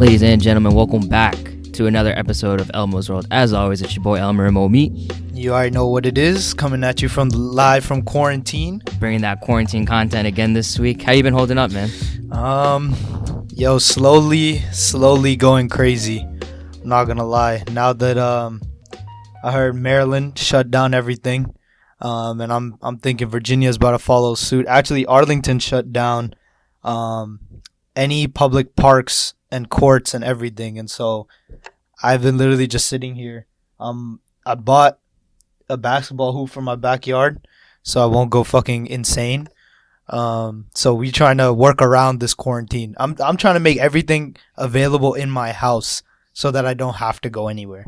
Ladies and gentlemen, welcome back to another episode of Elmo's World. As always, it's your boy Elmer and Mo Meet, You already know what it is. Coming at you from live from quarantine. bringing that quarantine content again this week. How you been holding up, man? Um, yo, slowly, slowly going crazy. I'm not gonna lie. Now that um, I heard Maryland shut down everything, um, and I'm I'm thinking Virginia's about to follow suit. Actually, Arlington shut down um any public parks and courts and everything, and so I've been literally just sitting here. Um, I bought a basketball hoop for my backyard, so I won't go fucking insane. Um, so we trying to work around this quarantine. I'm I'm trying to make everything available in my house so that I don't have to go anywhere.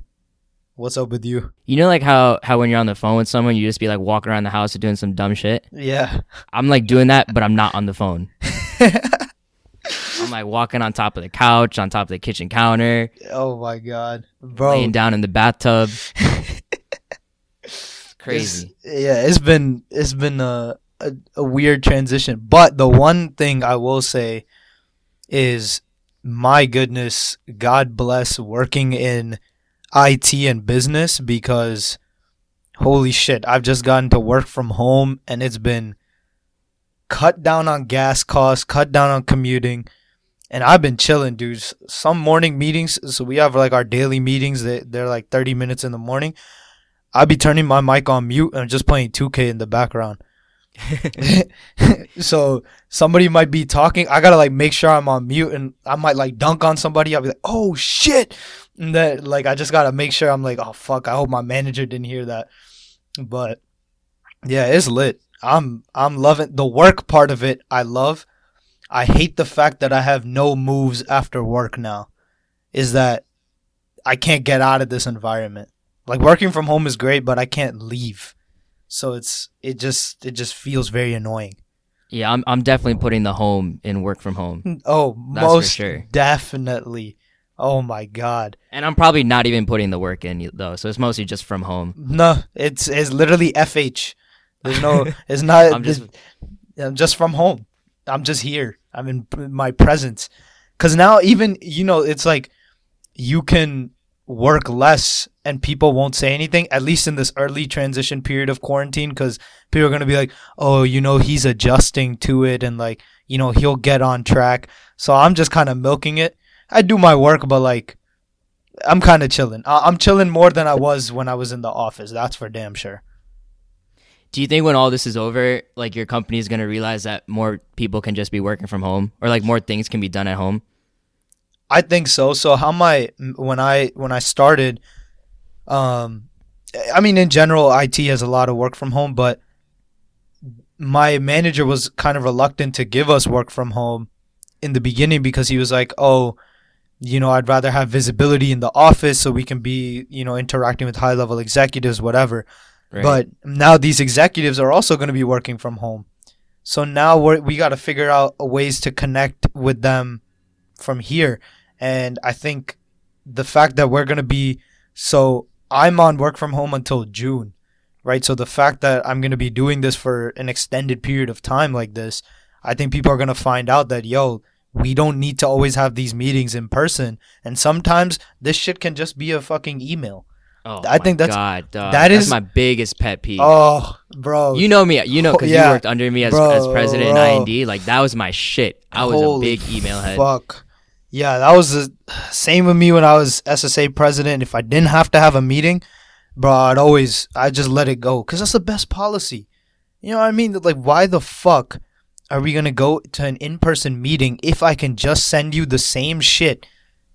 What's up with you? You know, like how how when you're on the phone with someone, you just be like walking around the house or doing some dumb shit. Yeah. I'm like doing that, but I'm not on the phone. I'm like walking on top of the couch, on top of the kitchen counter, oh my god, bro. laying down in the bathtub. Crazy. It's- yeah, it's been it's been a, a a weird transition. But the one thing I will say is my goodness, God bless working in IT and business because holy shit, I've just gotten to work from home and it's been cut down on gas costs, cut down on commuting. And I've been chilling, dude. Some morning meetings, so we have like our daily meetings. They, they're like 30 minutes in the morning. I'd be turning my mic on mute and just playing 2K in the background. so somebody might be talking. I gotta like make sure I'm on mute, and I might like dunk on somebody. I'll be like, "Oh shit!" And then like I just gotta make sure I'm like, "Oh fuck!" I hope my manager didn't hear that. But yeah, it's lit. I'm I'm loving the work part of it. I love. I hate the fact that I have no moves after work now. Is that I can't get out of this environment. Like working from home is great, but I can't leave. So it's it just it just feels very annoying. Yeah, I'm I'm definitely putting the home in work from home. Oh, That's most sure. definitely. Oh my god. And I'm probably not even putting the work in though, so it's mostly just from home. No, it's it's literally FH. There's no it's not I'm just I'm just from home. I'm just here. I'm in my presence. Cuz now even you know it's like you can work less and people won't say anything at least in this early transition period of quarantine cuz people are going to be like, "Oh, you know, he's adjusting to it and like, you know, he'll get on track." So I'm just kind of milking it. I do my work but like I'm kind of chilling. I- I'm chilling more than I was when I was in the office. That's for damn sure. Do you think when all this is over, like your company is gonna realize that more people can just be working from home, or like more things can be done at home? I think so. So how my when I when I started, um, I mean in general, IT has a lot of work from home, but my manager was kind of reluctant to give us work from home in the beginning because he was like, "Oh, you know, I'd rather have visibility in the office so we can be, you know, interacting with high level executives, whatever." But now these executives are also going to be working from home. So now we're, we got to figure out ways to connect with them from here. And I think the fact that we're going to be so I'm on work from home until June, right? So the fact that I'm going to be doing this for an extended period of time like this, I think people are going to find out that, yo, we don't need to always have these meetings in person. And sometimes this shit can just be a fucking email. Oh, I think that's- God, dog. that that's my biggest pet peeve. Oh, bro. you know me, you know, oh, because Yeah, you worked under me as, bro, as president in. IND. Like that was my shit. I was Holy a big email head. Fuck. Yeah, that was the same with me when I was SSA president. If I didn't have to have a meeting, bro, I'd always I just let it go because that's the best policy. You know what I mean? Like, why the fuck are we gonna go to an in-person meeting if I can just send you the same shit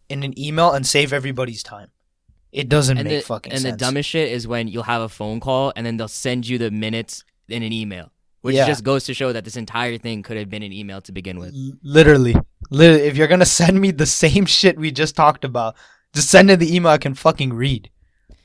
in an email and save everybody's time? It doesn't And make the fucking and sense. the dumbest shit is when you'll have a phone call and then they'll send you the minutes in an email, which Yeah. just goes to show that this entire thing could have been an email to begin with. Literally, literally, if you're gonna send me the same shit we just talked about, just send it the email I can fucking read.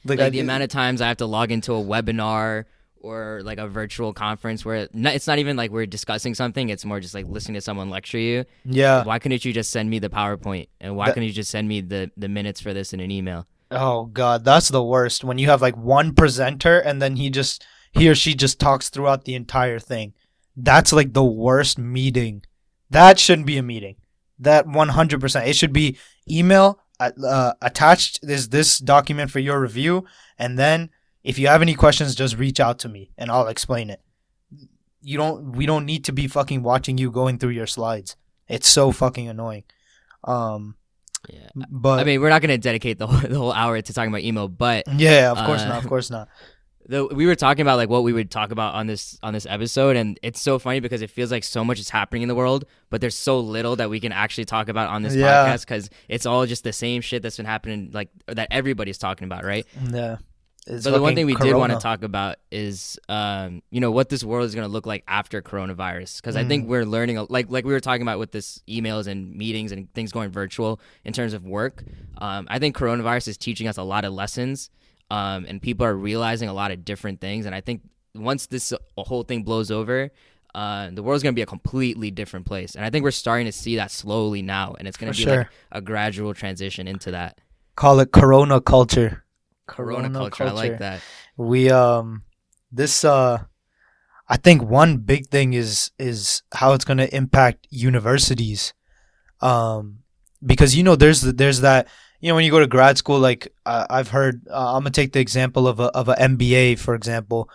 Like, I- the amount of times I have to log into a webinar or like a virtual conference where it's not even like we're discussing something; it's more just like listening to someone lecture you. yeah. Why couldn't you just send me the PowerPoint? And why That- couldn't you just send me the the minutes for this in an email? Oh god, that's the worst. When you have like one presenter and then he just he or she just talks throughout the entire thing. That's like the worst meeting. That shouldn't be a meeting. That 100%. It should be email uh, attached is this document for your review, and then if you have any questions, just reach out to me and I'll explain it. You don't. We don't need to be fucking watching you going through your slides. It's so fucking annoying. Um, Yeah. but I mean, we're not gonna dedicate the whole, the whole hour to talking about emo, but yeah, of course uh, not. Of course not. the, we were talking about like what we would talk about on this on this episode, and it's so funny because it feels like so much is happening in the world, but there's so little that we can actually talk about on this Yeah. podcast because it's all just the same shit that's been happening, like that everybody's talking about, right? Yeah. But the one thing we did want to talk about is, um, you know, what this world is going to look like after coronavirus. Because I Mm. think we're learning, like like we were talking about with this emails and meetings and things going virtual in terms of work. Um, I think coronavirus is teaching us a lot of lessons, um, and people are realizing a lot of different things. And I think once this uh, whole thing blows over, uh, the world's going to be a completely different place. And I think we're starting to see that slowly now, and it's going to be sure. like a gradual transition into that Call it Corona culture. Corona, culture. I like that. we um this uh i think one big thing is is how it's going to impact universities um because you know there's there's that you know when you go to grad school like uh, i've heard uh, i'm going to take the example of a of a mba for example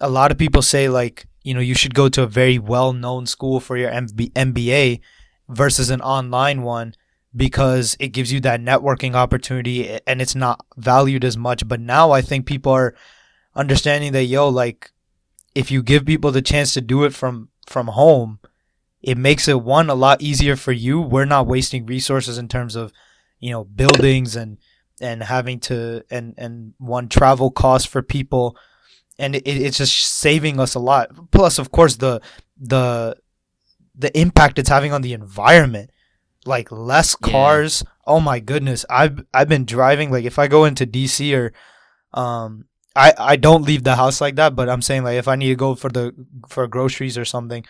a lot of people say like you know you should go to a very well known school for your MB- mba versus an online one because it gives you that networking opportunity and it's not valued as much. But now I think people are understanding that yo, like if you give people the chance to do it from from home, it makes it one a lot easier for you. We're not wasting resources in terms of, you know, buildings and and having to and and one travel costs for people and it, it's just saving us a lot. Plus of course the the the impact it's having on the environment like less Yeah. cars. Oh my goodness. I've I've been driving like if I go into DC or um I I don't leave the house like that, but I'm saying like if I need to go for the for groceries or something,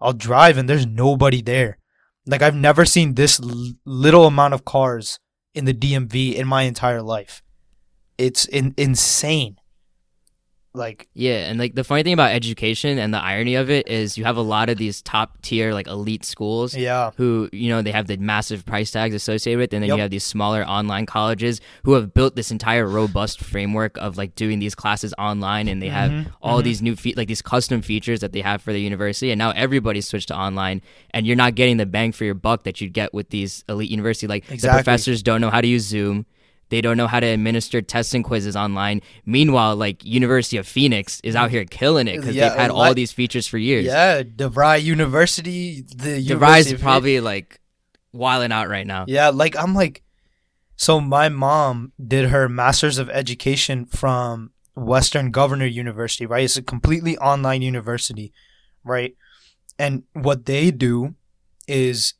I'll drive and there's nobody there. Like I've never seen this l- little amount of cars in the DMV in my entire life. It's in, insane. Like Yeah, and like the funny thing about education and the irony of it is you have a lot of these top tier like elite schools yeah, who you know they have the massive price tags associated with and then Yep. you have these smaller online colleges who have built this entire robust framework of like doing these classes online and they have Mhm, all mhm. these new fe- like these custom features that they have for the university and now everybody's switched to online and you're not getting the bang for your buck that you'd get with these elite university like the professors don't know how to use zoom they don't know how to administer tests and quizzes online. Meanwhile, like University of Phoenix is out here killing it because Yeah, they've had all like- these features for years. yeah, DeVry University, the DeVry's probably like wilding out right now. Yeah, like I'm like so my mom did her masters of education from Western Governor University, right? It's a completely online university, right? And what they do is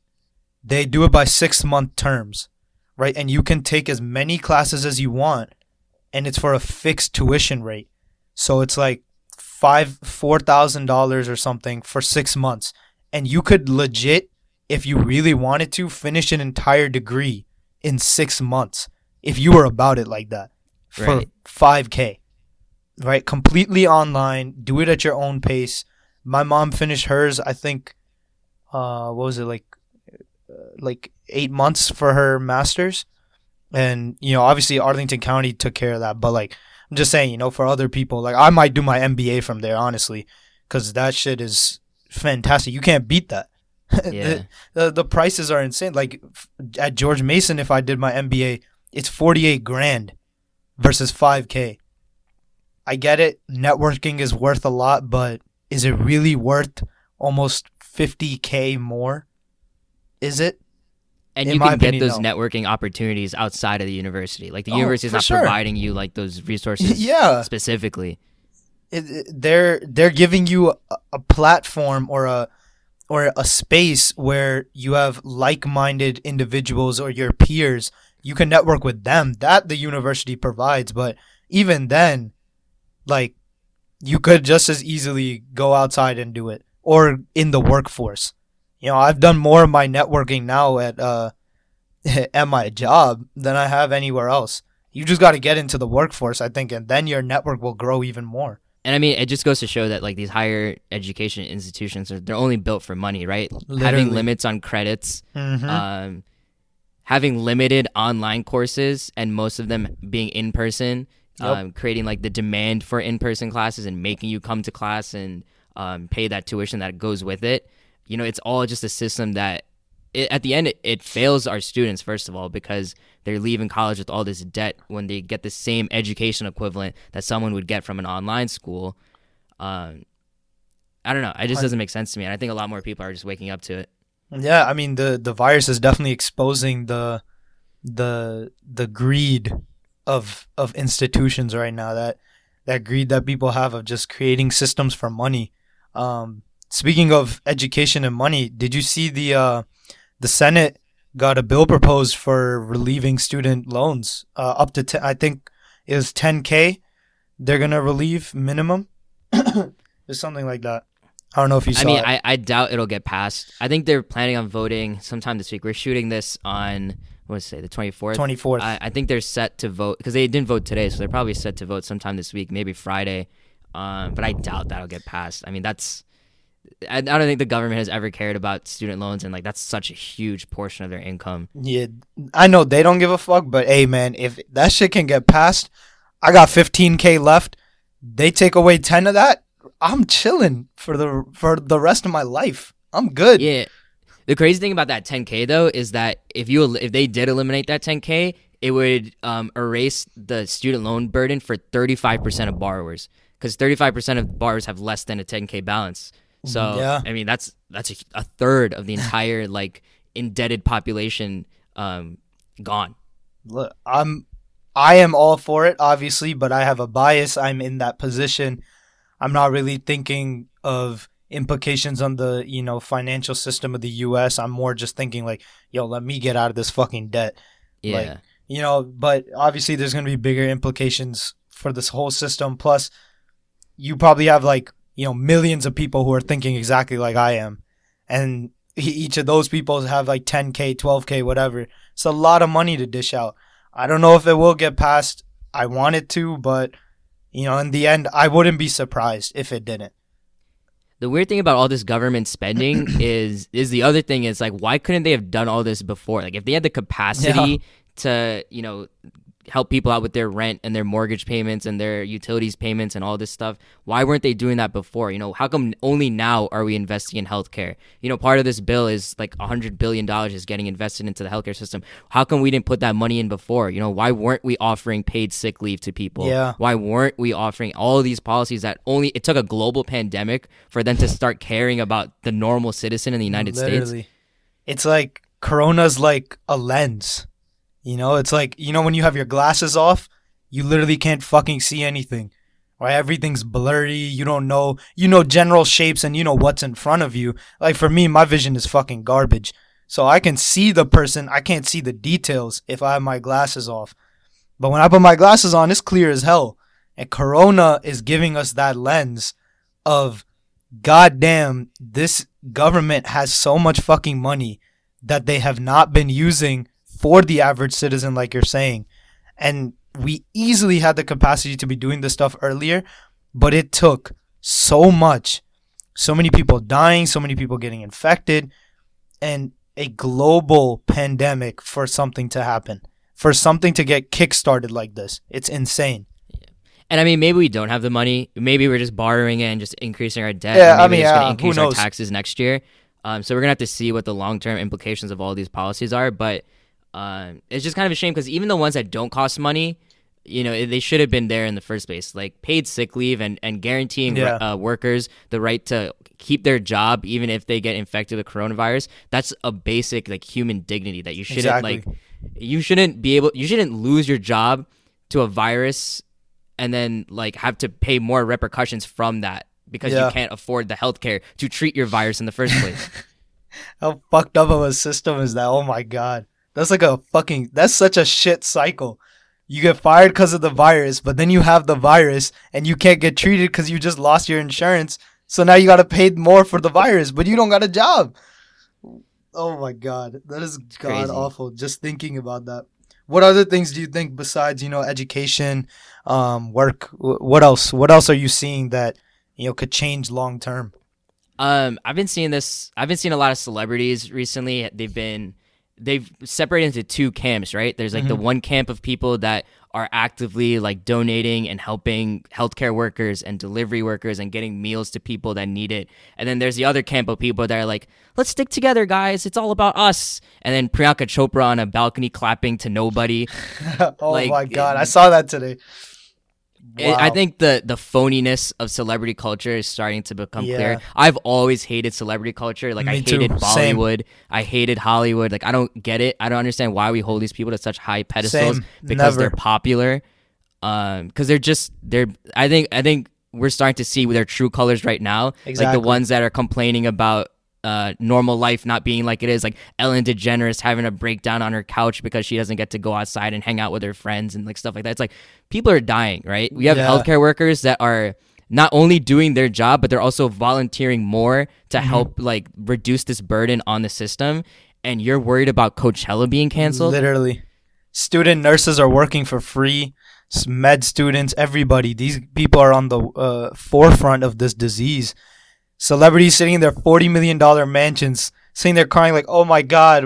they do it by 6 month terms, right? And you can take as many classes as you want and it's for a fixed tuition rate. So it's like 5 $4,000 or something for 6 months. And you could legit if you really wanted to finish an entire degree in six months if you were about it like that for Right. 5k right completely online do it at your own pace my mom finished hers i think uh what was it like like eight months for her masters and you know obviously arlington county took care of that but like i'm just saying you know for other people like i might do my mba from there honestly because that shit is fantastic you can't beat that Yeah. the the prices are insane. Like f- at George Mason, if I did my MBA, it's forty eight grand versus five k. I get it. Networking is worth a lot, but is it really worth almost fifty k more? Is it? And In you can get those no. networking opportunities outside of the university. Like the Oh, university is not sure. providing you like those resources yeah, specifically. it, it- they're they're giving you a, a platform or a or a space where you have like-minded individuals or your peers you can network with them that the university provides but even then like you could just as easily go outside and do it or in the workforce you know i've done more of my networking now at uh at my job than i have anywhere else you just got to get into the workforce i think and then your network will grow even more And I mean, it just goes to show that like these higher education institutions are they're only built for money, right? Having limits on credits, Mhm. um, having limited online courses and most of them being in person, Yep. um, creating like the demand for in person classes and making you come to class and um, pay that tuition that goes with it. You know, it's all just a system that it, at the end it, it fails our students first of all because they're leaving college with all this debt when they get the same education equivalent that someone would get from an online school. Um, I don't know. It just doesn't make sense to me, and I think a lot more people are just waking up to it. Yeah, I mean the the virus is definitely exposing the the the greed of of institutions right now. That that greed that people have of just creating systems for money. Um, speaking of education and money, did you see the uh, the Senate got a bill proposed for relieving student loans uh, up to 10, I think it was 10k. They're gonna relieve minimum. It's something like that. I don't know if you saw I mean, it. I, I doubt it'll get passed. I think they're planning on voting sometime this week. We're shooting this on what was it, say the twenty fourth. 24th. I, I think they're set to vote because they didn't vote today, so they're probably set to vote sometime this week, maybe Friday. Um, but I doubt that'll get passed. I mean, that's I, don't think the government has ever cared about student loans, and like that's such a huge portion of their income. Yeah, I know they don't give a fuck, but hey, man, if that shit can get passed, I got 15k left. They take away 10 of that, I'm chilling for the for the rest of my life. I'm good. Yeah. The crazy thing about that 10k though is that if you if they did eliminate that 10k, it would um, erase the student loan burden for 35% of borrowers because 35% of borrowers have less than a 10k balance. So Yeah. I mean that's that's a, a third of the entire like indebted population um, gone. Look, I'm I am all for it, obviously, but I have a bias. I'm in that position. I'm not really thinking of implications on the you know financial system of the U.S. I'm more just thinking like, yo, let me get out of this fucking debt. Yeah. Like, you know but obviously there's going to be bigger implications for this whole system plus you probably have like you know millions of people who are thinking exactly like i am. And e- each of those people have like 10k 12k whatever. It's a lot of money to dish out. I don't know if it will get passed. I want it to but you know in the end i wouldn't be surprised if it didn't. The weird thing about all this government spending is is the other thing is like why couldn't they have done all this before? Like if they had the capacity to, you know, help people out with their rent and their mortgage payments and their utilities payments and all this stuff, why weren't they doing that before? You know, how come only now are we investing in healthcare? You know, part of this bill is like 100 billion dollars is getting invested into the healthcare system. How come we didn't put that money in before? You know, why weren't we offering paid sick leave to people? Yeah. Why weren't we offering all these policies that only it took a global pandemic for them to start caring about the normal citizen in the United States? Literally. It's like Corona's like a lens. You know, it's like you know when you have your glasses off, you literally can't fucking see anything. Right? Everything's blurry. You don't know. You know general shapes and you know what's in front of you. Like for me, my vision is fucking garbage. So I can see the person. I can't see the details if I have my glasses off. But when I put my glasses on, it's clear as hell. And Corona is giving us that lens of goddamn, this government has so much fucking money that they have not been using for the average citizen, like you're saying. And we easily had the capacity to be doing this stuff earlier, but it took so much, so many people dying, so many people getting infected, and a global pandemic for something to happen, for something to get kickstarted like this. It's insane. And I mean, maybe we don't have the money. Maybe we're just borrowing it and just increasing our debt. Yeah, and I mean, yeah, gonna who increase our taxes next year. Um, so we're gonna have to see what the long term implications of all these policies are. But um, it's just kind of a shame because even the ones that don't cost money, you know, they should have been there in the first place. Like paid sick leave and and guaranteeing Yeah. uh, workers the right to keep their job even if they get infected with coronavirus. That's a basic like human dignity that you shouldn't Exactly. like. You shouldn't be able. You shouldn't lose your job to a virus and then like have to pay more repercussions from that because Yeah. you can't afford the healthcare to treat your virus in the first place. How fucked up of a system is that? Oh my god. That's like a fucking that's such a shit cycle. You get fired because of the virus, but then you have the virus and you can't get treated because you just lost your insurance. So now you gotta pay more for the virus, but you don't got a job. Oh my god. That is god awful. Just thinking about that. What other things do you think besides, you know, education, um, work? What else? What else are you seeing that, you know, could change long term? Um, I've been seeing this. I've been seeing a lot of celebrities recently. They've been they've separated into two camps, right? There's like the Mm-hmm. one camp of people that are actively like donating and helping healthcare workers and delivery workers and getting meals to people that need it. And then there's the other camp of people that are like, let's stick together, guys. It's all about us. And then Priyanka Chopra on a balcony clapping to nobody. oh Like, my god, I saw that today. It- I think the the phoniness of celebrity culture is starting to become Yeah. clear. I've always hated celebrity culture. Like I Me too. hated Same. Bollywood. I hated Hollywood. Like I don't get it. I don't understand why we hold these people to such high pedestals Same. because they're popular. Um, because they're just they're. I think I think we're starting to see their true colors right now. Like the ones that are complaining about uh, normal life not being like it is, like Ellen DeGeneres having a breakdown on her couch because she doesn't get to go outside and hang out with her friends and like stuff like that. It's like people are dying, right? We have Yeah. healthcare workers that are not only doing their job, but they're also volunteering more to Mm-hmm. help like reduce this burden on the system. And you're worried about Coachella being canceled? Literally, student nurses are working for free. Med students, everybody. These people are on the uh, forefront of this disease. Celebrities sitting in their forty million dollar mansions, sitting there crying like, "Oh my god,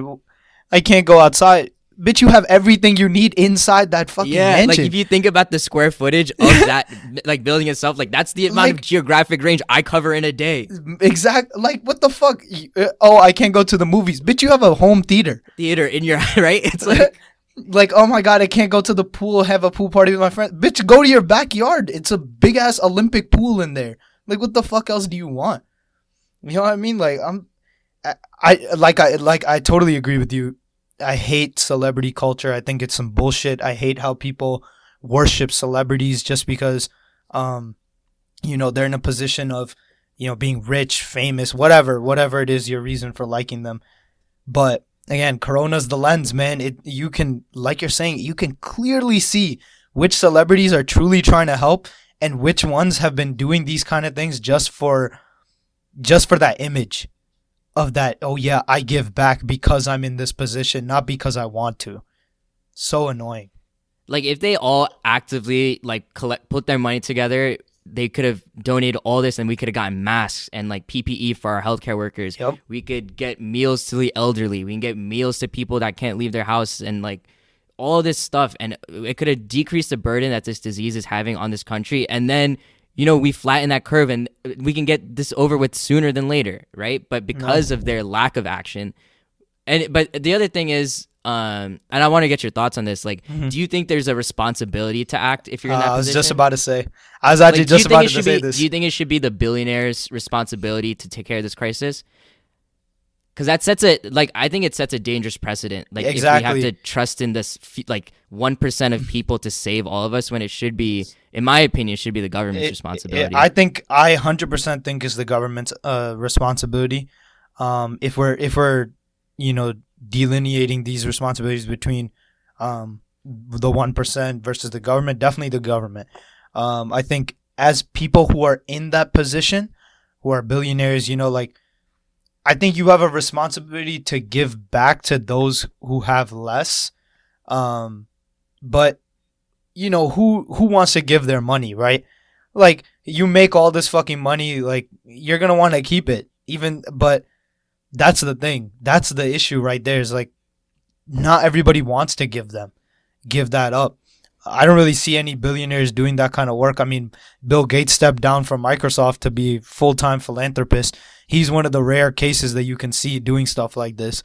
I can't go outside." Bitch, you have everything you need inside that fucking Yeah, mansion. like if you think about the square footage of that like building itself, like that's the amount of geographic range I cover in a day. exact, like what the fuck? Uh, Oh, I can't go to the movies. Bitch, you have a home theater. Theater in your right? It's like like, oh my god, I can't go to the pool, have a pool party with my friends. Bitch, go to your backyard. It's a big ass Olympic pool in there. Like, what the fuck else do you want? You know what I mean? Like, I'm, I, I like, I like, I totally agree with you. I hate celebrity culture. I think it's some bullshit. I hate how people worship celebrities just because, um, you know, they're in a position of, you know, being rich, famous, whatever, whatever it is your reason for liking them. But again, Corona's the lens, man. It you can like you're saying, you can clearly see which celebrities are truly trying to help and which ones have been doing these kind of things just for just for that image of that, oh yeah, I give back because I'm in this position, not because I want to. So annoying. like if they all actively like collect put their money together, they could have donated all this and we could have gotten masks and like PPE for our healthcare workers. Yep. We could get meals to the elderly. We can get meals to people that can't leave their house and like all this stuff and it could have decreased the burden that this disease is having on this country and then you know we flatten that curve and we can get this over with sooner than later right but because of their lack of action and but the other thing is um and i want to get your thoughts on this like do you think there's a responsibility to act if you're in Mm-hmm. Uh, that I was position just about to say. I was actually you just about to say be, this. do you think it should be the billionaires responsibility to take care of this crisis because that sets a like i think it sets a dangerous precedent like if we have to trust in this like 1% of people to save all of us when it should be in my opinion should be the government's It- responsibility it- I think I hundred percent think is the government's uh, responsibility. Um, if we're if we're you know delineating these responsibilities between um, the one percent versus the government, definitely the government. Um, I think as people who are in that position, who are billionaires, you know, like I think you have a responsibility to give back to those who have less. Um, but you know who who wants to give their money, right? Like you make all this fucking money, like you're gonna want to keep it, even. But that's the thing. That's the issue right there. Is like not everybody wants to give them, give that up. I don't really see any billionaires doing that kind of work. I mean, Bill Gates stepped down from Microsoft to be full time philanthropist. He's one of the rare cases that you can see doing stuff like this.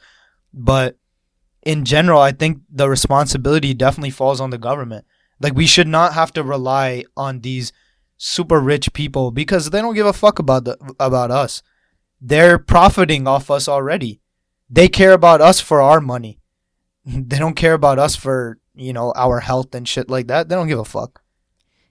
But in general, I think the responsibility definitely falls on the government. Like we should not have to rely on these super rich people because they don't give a fuck about the about us. They're profiting off us already. They care about us for our money. They don't care about us for, you know, our health and shit like that. They don't give a fuck.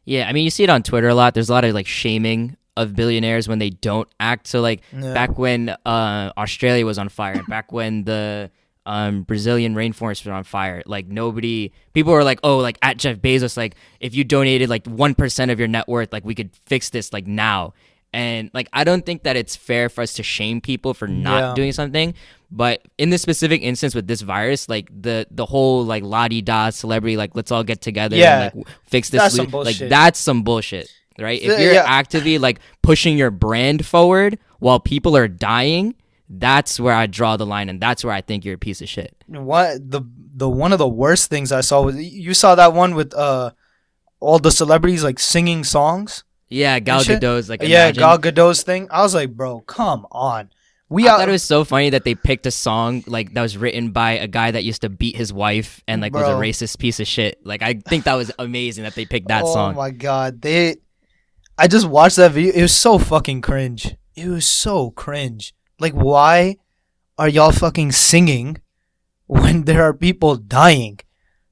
yeah i mean you see it on twitter a lot there's a lot of like shaming of billionaires when they don't act so like Yeah. back when uh, Australia was on fire, back when the um, Brazilian rainforest was on fire, like nobody, people were like, oh, like at Jeff Bezos, like if you donated like one percent of your net worth, like we could fix this like now. And like I don't think that it's fair for us to shame people for not Yeah. doing something. But in this specific instance with this virus, like the the whole like la di da celebrity, like let's all get together Yeah. and like fix this. That's lo- some like that's some bullshit, right? If you're yeah. actively like pushing your brand forward while people are dying, That's where I draw the line, and that's where I think you're a piece of shit. What the the one of the worst things I saw was you saw that one with uh all the celebrities like singing songs. Yeah, Gal? Gadot's like yeah, Imagine. Gal Gadot's thing. I was like, bro, come on. We I out. thought it was so funny that they picked a song like that was written by a guy that used to beat his wife and like was a racist piece of shit. Like I think that was amazing that they picked that oh song. Oh my god, they. I just watched that video. It was so fucking cringe. It was so cringe. Like, why are y'all fucking singing when there are people dying?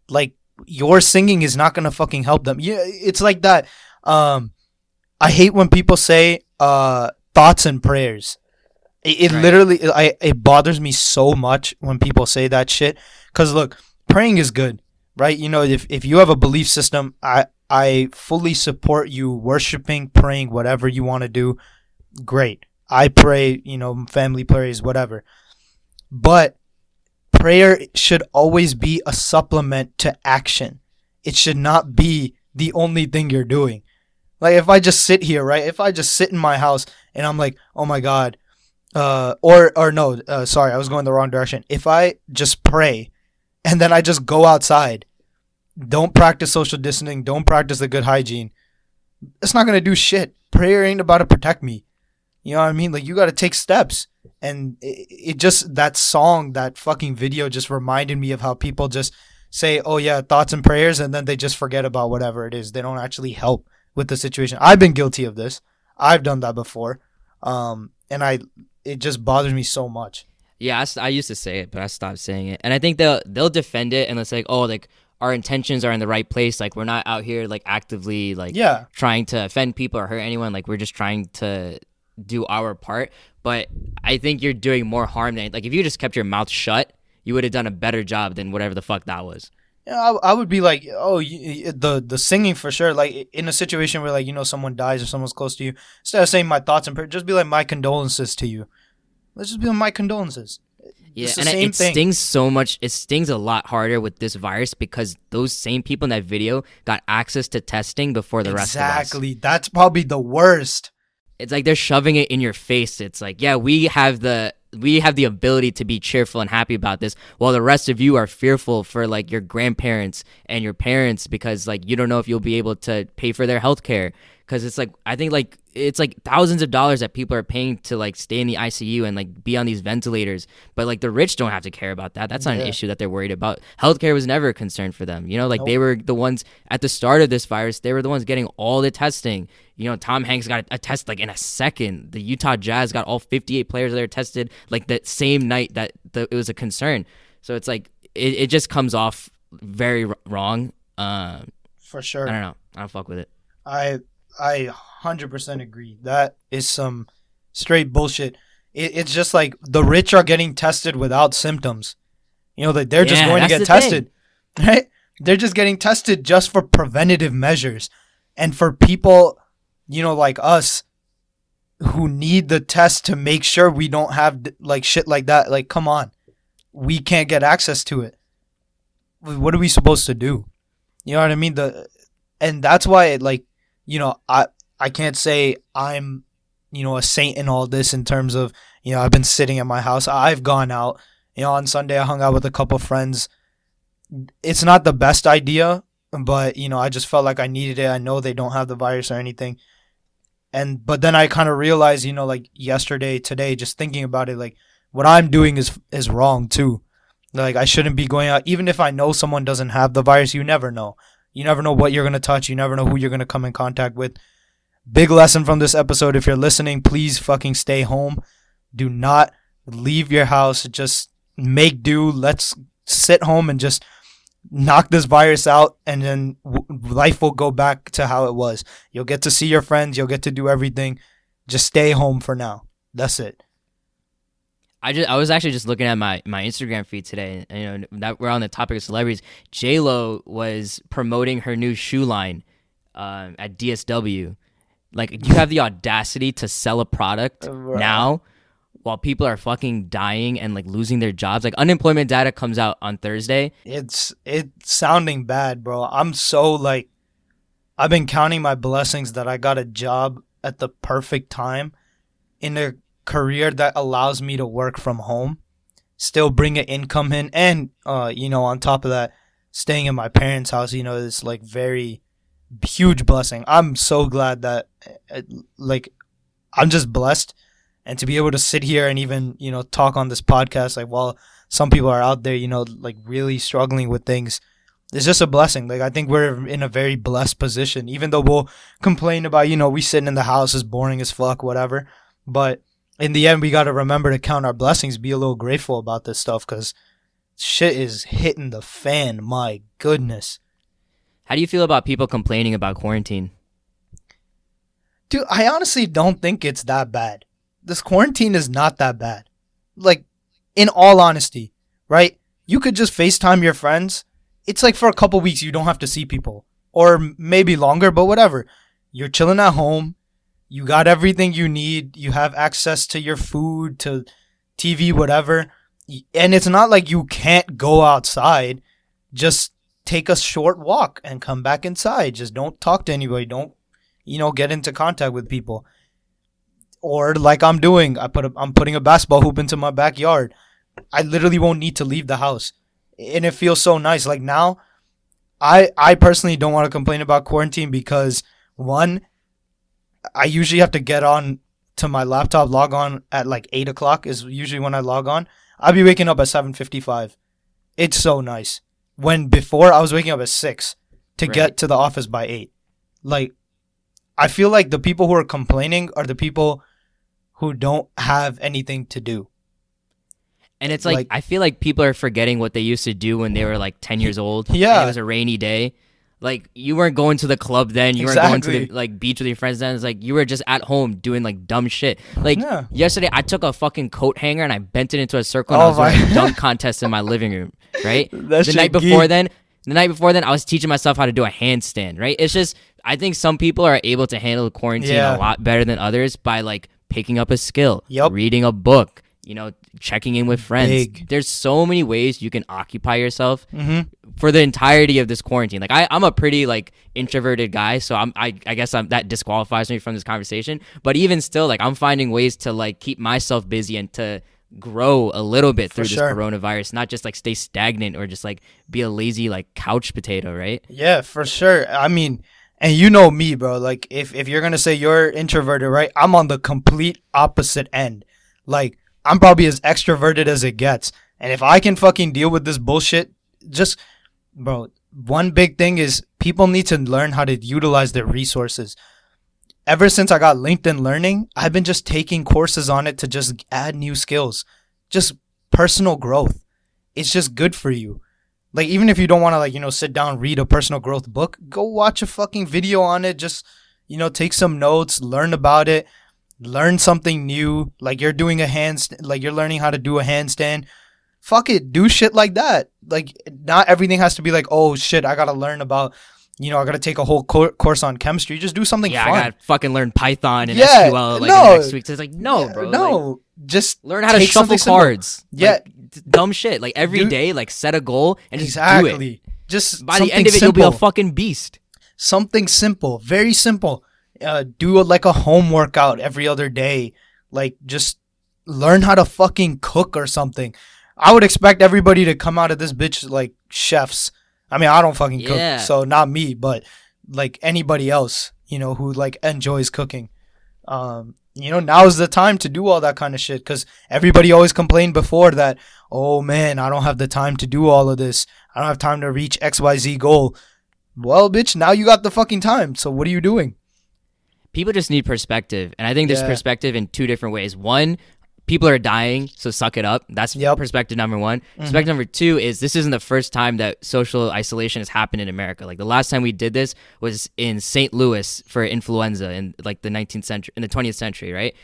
Like, your singing is not gonna fucking help them. Yeah, it's like that. Um, I hate when people say uh thoughts and prayers. It, it Right. literally, I it bothers me so much when people say that shit. Cause look, praying is good, right? You know, if if you have a belief system, I I fully support you worshiping, praying, whatever you want to do. Great. I pray, you know, family prays, whatever. But prayer should always be a supplement to action. It should not be the only thing you're doing. Like if I just sit here, right? If I just sit in my house and I'm like, "Oh my god," uh, or or no, uh, sorry, I was going the wrong direction. If I just pray, and then I just go outside, don't practice social distancing, don't practice the good hygiene, it's not gonna do shit. Prayer ain't about to protect me. You know what I mean? Like you got to take steps, and it, it just that song, that fucking video, just reminded me of how people just say, "Oh yeah, thoughts and prayers," and then they just forget about whatever it is. They don't actually help with the situation. I've been guilty of this. I've done that before, um, and I it just bothers me so much. Yeah, I used to say it, but I stopped saying it. And I think they'll they'll defend it and it's like, oh, like our intentions are in the right place. Like we're not out here like actively like Yeah, trying to offend people or hurt anyone. Like we're just trying to do our part. But I think you're doing more harm than like if you just kept your mouth shut, you would have done a better job than whatever the fuck that was. Yeah, I, I would be like, oh, you, the the singing for sure. Like in a situation where like you know someone dies or someone's close to you, instead of saying my thoughts and prayers, just be like my condolences to you. Let's just be like my condolences. Yeah, It's and it- same it thing. stings so much. It stings a lot harder with this virus because those same people in that video got access to testing before the rest of us. exactly. That's probably the worst. it's like they're shoving it in your face. It's like, yeah, we have the we have the ability to be cheerful and happy about this, while the rest of you are fearful for like your grandparents and your parents because like you don't know if you'll be able to pay for their health care. Because it's like I think like it's like thousands of dollars that people are paying to like stay in the ICU and like be on these ventilators, but like the rich don't have to care about that. That's not Yeah. an issue that they're worried about. Healthcare was never a concern for them. You know, like they were the ones at the start of this virus. They were the ones getting all the testing. You know, Tom Hanks got a test like in a second. The Utah Jazz got all 58 players that there tested like that same night that the, it was a concern. So it's like it, it just comes off very r- wrong. Um, For sure. I don't know. I don't fuck with it. I I hundred percent agree. That is some straight bullshit. It, it's just like the rich are getting tested without symptoms. You know, that they're just Yeah, going to get tested. Right? They're just getting tested just for preventative measures. And for people, you know, like us who need the test to make sure we don't have like shit like that, like come on. We can't get access to it. What are we supposed to do? You know what I mean? The and that's why it like you know, I I can't say I'm, you know, a saint in all this in terms of, you know, I've been sitting at my house. I've gone out. You know, on Sunday I hung out with a couple friends. It's not the best idea, but you know, I just felt like I needed it. I know they don't have the virus or anything. And but then I kind of realized, you know, like yesterday, today, just thinking about it, like what I'm doing is is wrong too. Like I shouldn't be going out, even if I know someone doesn't have the virus. You never know. You never know what you're gonna touch. You never know who you're gonna come in contact with. Big lesson from this episode. If you're listening, please fucking stay home. Do not leave your house. Just make do. Let's sit home and just knock this virus out, and then w- life will go back to how it was. You'll get to see your friends. You'll get to do everything. Just stay home for now. That's it. I just I was actually just looking at my my Instagram feed today, and you know that we're on the topic of celebrities. J Lo was promoting her new shoe line um, at DSW. Like you have the audacity to sell a product Right. now while people are fucking dying and like losing their jobs. Like unemployment data comes out on Thursday. It's it's sounding bad, bro. I'm so like I've been counting my blessings that I got a job at the perfect time in a career that allows me to work from home, still bring an income in, and uh, you know, on top of that, staying in my parents' house, you know, is like very huge blessing. I'm so glad that uh, like I'm just blessed and to be able to sit here and even, you know, talk on this podcast like while some people are out there, you know, like really struggling with things. It's just a blessing. Like I think we're in a very blessed position, even though we'll complain about, you know, we sitting in the house is boring as fuck, whatever. But in the end, we got to remember to count our blessings, be a little grateful about this stuff because shit is hitting the fan. My goodness. How do you feel about people complaining about quarantine? Dude, I honestly don't think it's that bad. This quarantine is not that bad. Like, in all honesty, right? You could just FaceTime your friends. It's like for a couple weeks you don't have to see people. Or maybe longer, but whatever. You're chilling at home. You got everything you need. You have access to your food, to TV, whatever. And it's not like you can't go outside. Just take a short walk and come back inside. Just don't talk to anybody. Don't, you know, get into contact with people. Or like I'm doing, I put a, I'm putting a basketball hoop into my backyard. I literally won't need to leave the house. And it feels so nice. Like now, I I personally don't want to complain about quarantine because one, I usually have to get on to my laptop, log on at like eight o'clock is usually when I log on. I'll be waking up at seven fifty five. It's so nice. When before I was waking up at six to Right. get to the office by eight. Like I feel like the people who are complaining are the people who don't have anything to do. And it's like, Like- I feel like people are forgetting what they used to do when they were like 10 years old. Yeah. it was a rainy day. Like you weren't going to the club then, you weren't going to the like beach with your friends then. It's like you were just at home doing like dumb shit. Like Yeah. yesterday I took a fucking coat hanger and I bent it into a circle and Oh I was my- doing a dunk contest in my living room, right? That the night before geek. then, the night before then I was teaching myself how to do a handstand, right? It's just I think some people are able to handle quarantine Yeah. a lot better than others by like picking up a skill, Yup. reading a book, you know, checking in with friends. Big. There's so many ways you can occupy yourself Mm-hmm. for the entirety of this quarantine. Like I, I'm a pretty like introverted guy, so I'm I, I guess I'm that disqualifies me from this conversation. But even still, like I'm finding ways to like keep myself busy and to grow a little bit through sure. this coronavirus, not just like stay stagnant or just like be a lazy like couch potato, right? Yeah, for sure. I mean, and you know me, bro. Like, if, if you're gonna say you're introverted, right? I'm on the complete opposite end. Like, I'm probably as extroverted as it gets. And if I can fucking deal with this bullshit, just, bro, one big thing is people need to learn how to utilize their resources. Ever since I got LinkedIn Learning, I've been just taking courses on it to just add new skills, just personal growth. It's just good for you. Like even if you don't want to like you know sit down read a personal growth book, go watch a fucking video on it. Just you know take some notes, learn about it, learn something new. Like you're doing a handstand, like you're learning how to do a handstand. Fuck it, do shit like that. Like not everything has to be like oh shit, I gotta learn about. You know, I gotta take a whole cour course on chemistry. Just do something Yeah, fun. I gotta fucking learn Python and Yeah, SQL like no. next week. So it's like no, Yeah, bro. like, no, just learn how to shuffle cards. Yeah. Like, dumb shit. Like every day, Do- like set a goal and just do it. Just By the end of it, simple. you'll be a fucking beast. something simple, very simple. Uh, do a, like a home workout every other day. Like just learn how to fucking cook or something. I would expect everybody to come out of this bitch like chefs. I mean, I don't fucking Yeah. cook, so not me, but like anybody else, you know, who like enjoys cooking. Um, you know, now's the time to do all that kind of shit because everybody always complained before that, oh man, I don't have the time to do all of this. I don't have time to reach XYZ goal. Well, bitch, now you got the fucking time. So what are you doing? People just need perspective and i think there's Yeah. perspective in two different ways. One people are dying so suck it up. That's Yep. perspective number one. Perspective number two is this isn't the first time that social isolation has happened in america. Like the last time we did this was in st louis for influenza in like the 19th century in the 20th century right?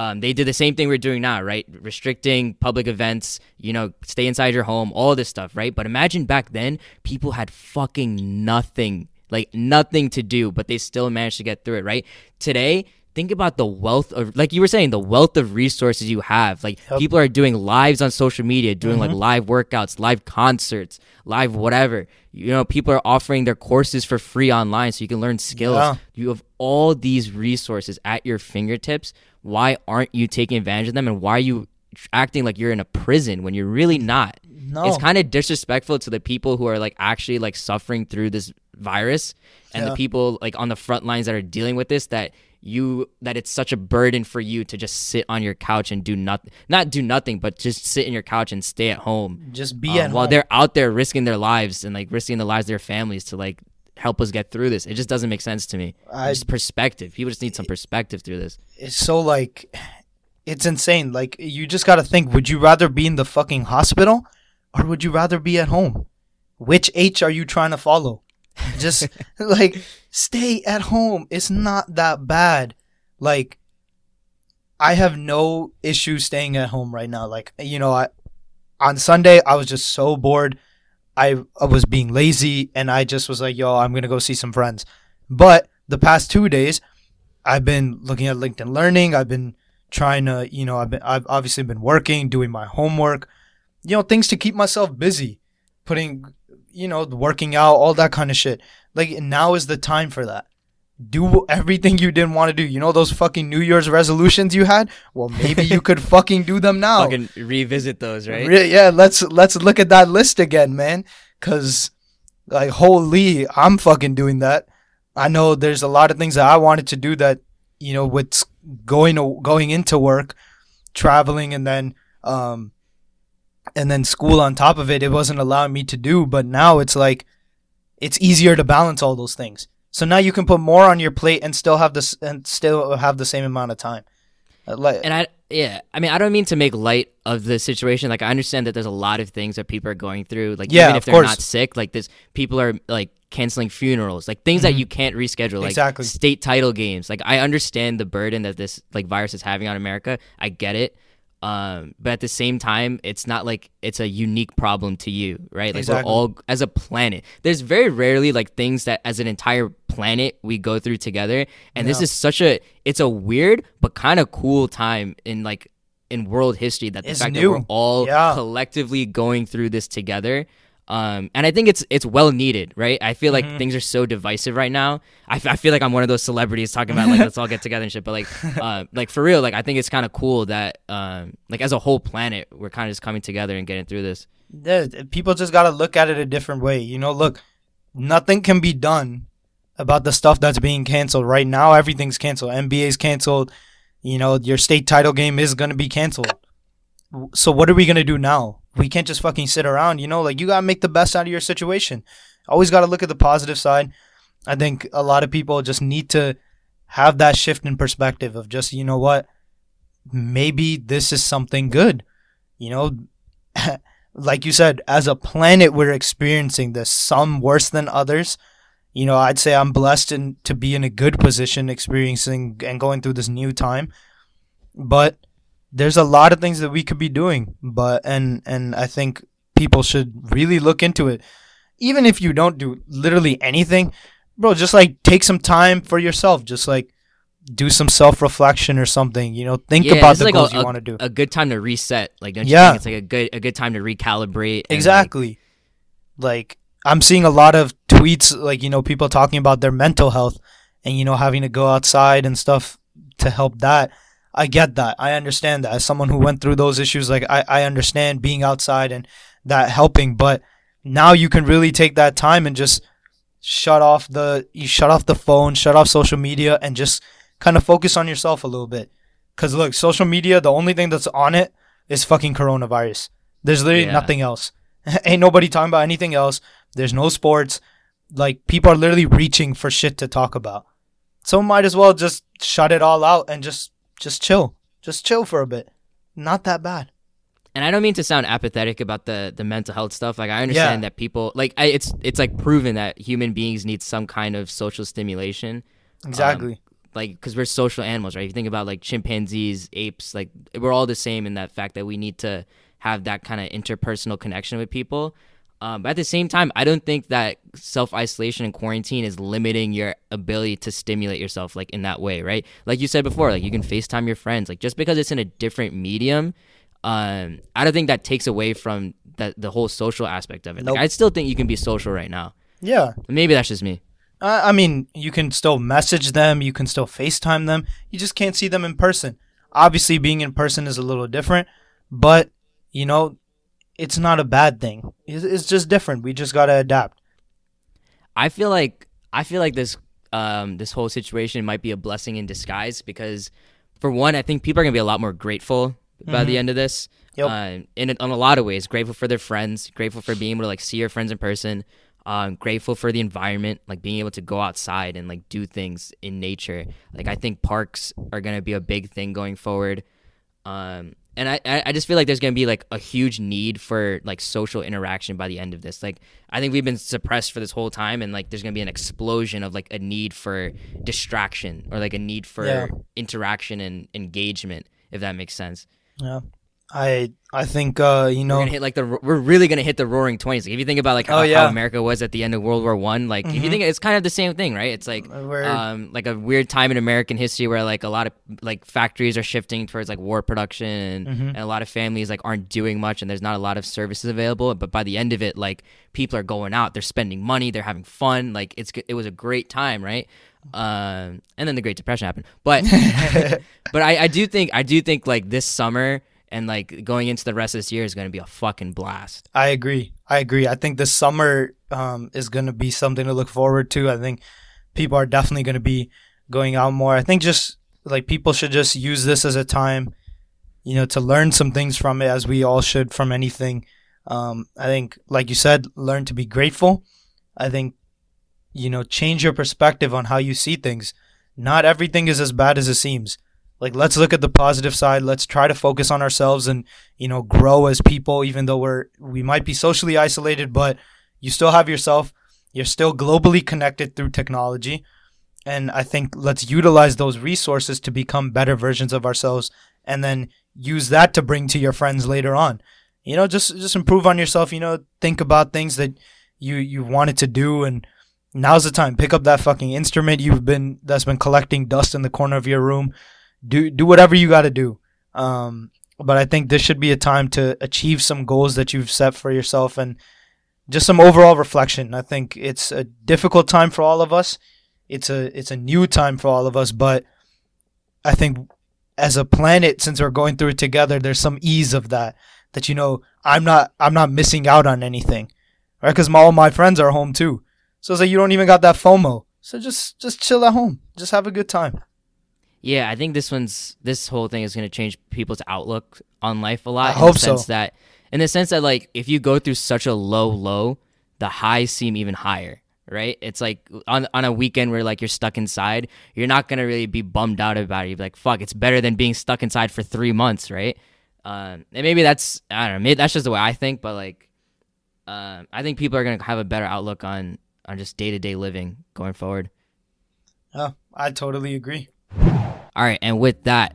Um, they did the same thing we're doing now right? Restricting public events you know stay inside your home all this stuff right? But imagine back then people had fucking nothing like nothing to do, but they still managed to get through it, right? Today, think about the wealth of like you were saying the wealth of resources you have like Yep. people are doing lives on social media doing like Mhm. live workouts live concerts live whatever you know people are offering their courses for free online so you can learn skills Yeah. you have all these resources at your fingertips why aren't you taking advantage of them and why are you acting like you're in a prison when you're really not No. it's kind of disrespectful to the people who are like actually like suffering through this virus and Yeah. the people like on the front lines that are dealing with this that you that it's such a burden for you to just sit on your couch and do nothing not do nothing but just sit in your couch and stay at home just be um, at while home. they're out there risking their lives and like risking the lives of their families to like help us get through this it just doesn't make sense to me I- just perspective people just need some perspective through this it's so like it's insane. Like you just got to think would you rather be in the fucking hospital or would you rather be at home? Which H are you trying to follow? Just like stay at home. It's not that bad. Like I have no issue staying at home right now. Like you know, I on Sunday I was just so bored. I, I was being lazy and I just was like, yo, I'm gonna go see some friends. But the past two days, I've been looking at LinkedIn Learning. I've been trying to, you know, I've been I've obviously been working, doing my homework, you know, things to keep myself busy, putting, you know, working out, all that kind of shit. Like now is the time for that. Do everything you didn't want to do. You know those fucking New Year's resolutions you had? Well, maybe you could fucking do them now. fucking revisit those right Re- yeah, let's let's look at that list again, man. Cause like holy, I'm fucking doing that. I know there's a lot of things that I wanted to do that, you know, with going going into work, traveling, and then um, and then school on top of it. It wasn't allowing me to do, but now it's like it's easier to balance all those things. So now you can put more on your plate and still have this and still have the same amount of time. Uh, Like, and I yeah, I mean I don't mean to make light of the situation. Like I understand that there's a lot of things that people are going through. Like Yeah, even if they're course. not sick, like this people are like canceling funerals, like things that Mhm. you can't reschedule, like Exactly. state title games. Like I understand the burden that this like virus is having on America. I get it. Um, but at the same time, it's not like it's a unique problem to you, right? Like Exactly. we're all as a planet. There's very rarely like things that as an entire planet we go through together, and this is such a it's a weird but kind of cool time in like in world history that the It's fact new. that we're all Yeah. collectively going through this together. Um, and I think it's it's well needed, right? I feel like Mhm. things are so divisive right now. I, f- I feel like I'm one of those celebrities talking about like let's all get together and shit. But like, uh, like for real, like I think it's kind of cool that um, like as a whole planet, we're kind of just coming together and getting through this. yeah, people just got to look at it a different way. You know, look, nothing can be done about the stuff that's being canceled right now. Everything's canceled. NBA's canceled. You know, your state title game is going to be canceled. So what are we going to do now? We can't just fucking sit around, you know? Like you got to make the best out of your situation. Always got to look at the positive side. I think a lot of people just need to have that shift in perspective of just, you know what? Maybe this is something good. You know, like you said, as a planet, we're experiencing this. Some worse than others. You know, I'd say I'm blessed in, to be in a good position, experiencing and going through this new time. But there's a lot of things that we could be doing. But and and I think people should really look into it. Even if you don't do literally anything, bro, just like take some time for yourself. Just like do some self reflection or something. You know, think Yeah, about the like a- goals you want to do. A good time to reset, like don't you Yeah. think it's like a good a good time to recalibrate? and, like, Exactly. Like I'm seeing a lot of tweets like you know people talking about their mental health and you know having to go outside and stuff to help that. I get that. I understand that. As someone who went through those issues like I I understand being outside and that helping, but now you can really take that time and just shut off the you shut off the phone, shut off social media and just kind of focus on yourself a little bit. Cuz look, social media, the only thing that's on it is fucking coronavirus. There's literally Yeah. nothing else. Ain't nobody talking about anything else. There's no sports. Like people are literally reaching for shit to talk about. So might as well just shut it all out and just just chill. Just chill for a bit. Not that bad. and I don't mean to sound apathetic about the the mental health stuff. Like I understand Yeah. that people like I, it's it's like proven that human beings need some kind of social stimulation. Um, exactly. Like because we're social animals, right? If you think about like chimpanzees, apes, like we're all the same in that fact that we need to have that kind of interpersonal connection with people. Um, but at the same time, I don't think that self isolation and quarantine is limiting your ability to stimulate yourself like in that way, right? Like you said before, like you can FaceTime your friends. Like just because it's in a different medium, um, I don't think that takes away from the the whole social aspect of it. Nope. Like I still think you can be social right now. Yeah. Maybe that's just me. I I mean, you can still message them, you can still FaceTime them. You just can't see them in person. Obviously, being in person is a little different, but you know, it's not a bad thing. It's, it's just different. We just gotta adapt. I feel like I feel like this um this whole situation might be a blessing in disguise because for one, I think people are gonna be a lot more grateful by the end of this. Yep. Uh, in in a lot of ways, grateful for their friends, grateful for being able to like see your friends in person. Um, grateful for the environment, like being able to go outside and like do things in nature. Like I think parks are gonna be a big thing going forward. Um, and I, I just feel like there's gonna be like a huge need for like social interaction by the end of this. Like I think we've been suppressed for this whole time, and like there's gonna be an explosion of like a need for distraction or like a need for Yeah. interaction and engagement, if that makes sense. Yeah. I I think uh, you We're hit like the we're really gonna hit the Roaring Twenties. Like if you think about like how, Oh, yeah. how America was at the end of World War One, like if you Mhm. think it's kind of the same thing, right? It's like um like a weird time in American history where like a lot of like factories are shifting towards like war production and, Mhm. and a lot of families like aren't doing much and there's not a lot of services available. But by the end of it, like people are going out, they're spending money, they're having fun. Like it's it was a great time, right? Um, and then the Great Depression happened, but but I, I do think I do think like this summer and like going into the rest of this year is going to be a fucking blast. I agree. I agree. I think this summer um, is going to be something to look forward to. I think people are definitely going to be going out more. I think just like people should just use this as a time, you know, to learn some things from it, as we all should from anything. Um, I think, like you said, learn to be grateful. I think, you know, change your perspective on how you see things. Not everything is as bad as it seems. Like, let's look at the positive side. Let's try to focus on ourselves and you know grow as people even though we're we might be socially isolated but you still have yourself. You're still globally connected through technology. And i think let's utilize those resources to become better versions of ourselves and then use that to bring to your friends later on. You know just just improve on yourself. You know think about things that you you wanted to do and now's the time. Pick up that fucking instrument you've been that's been collecting dust in the corner of your room do do whatever you got to do um but I think this should be a time to achieve some goals that you've set for yourself and just some overall reflection. I think it's a difficult time for all of us. It's a it's a new time for all of us, but I think as a planet since we're going through it together, there's some ease of that that you know, I'm not I'm not missing out on anything. Right? Cuz all my friends are home too. So it's like you don't even got that FOMO. So just just chill at home. Just have a good time. Yeah, I think this one's this whole thing is going to change people's outlook on life a lot. I in hope the so. sense that in the sense that like if you go through such a low low, the highs seem even higher. Right? It's like on on a weekend where like you're stuck inside, you're not gonna really be bummed out about it. You're like, fuck, it's better than being stuck inside for three months, right? Um, and maybe that's I don't know, maybe that's just the way I think, but like, um, I think people are gonna have a better outlook on on just day to day living going forward. Yeah, I totally agree. All right, and with that,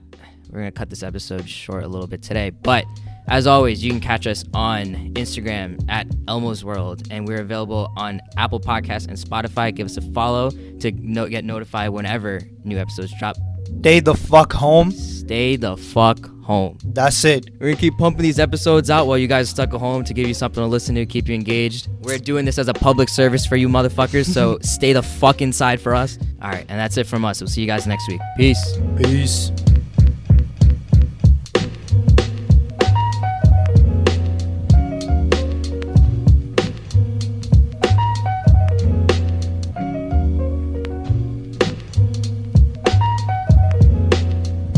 we're gonna cut this episode short a little bit today. But as always, you can catch us on Instagram at Elmo's World, and we're available on Apple Podcasts and Spotify. Give us a follow to no- get notified whenever new episodes drop. Stay the fuck home. Stay the fuck home. That's it. We're gonna keep pumping these episodes out while you guys are stuck at home to give you something to listen to, keep you engaged. We're doing this as a public service for you motherfuckers, so stay the fuck inside for us. All right, and that's it from us. We'll see you guys next week. Peace. Peace.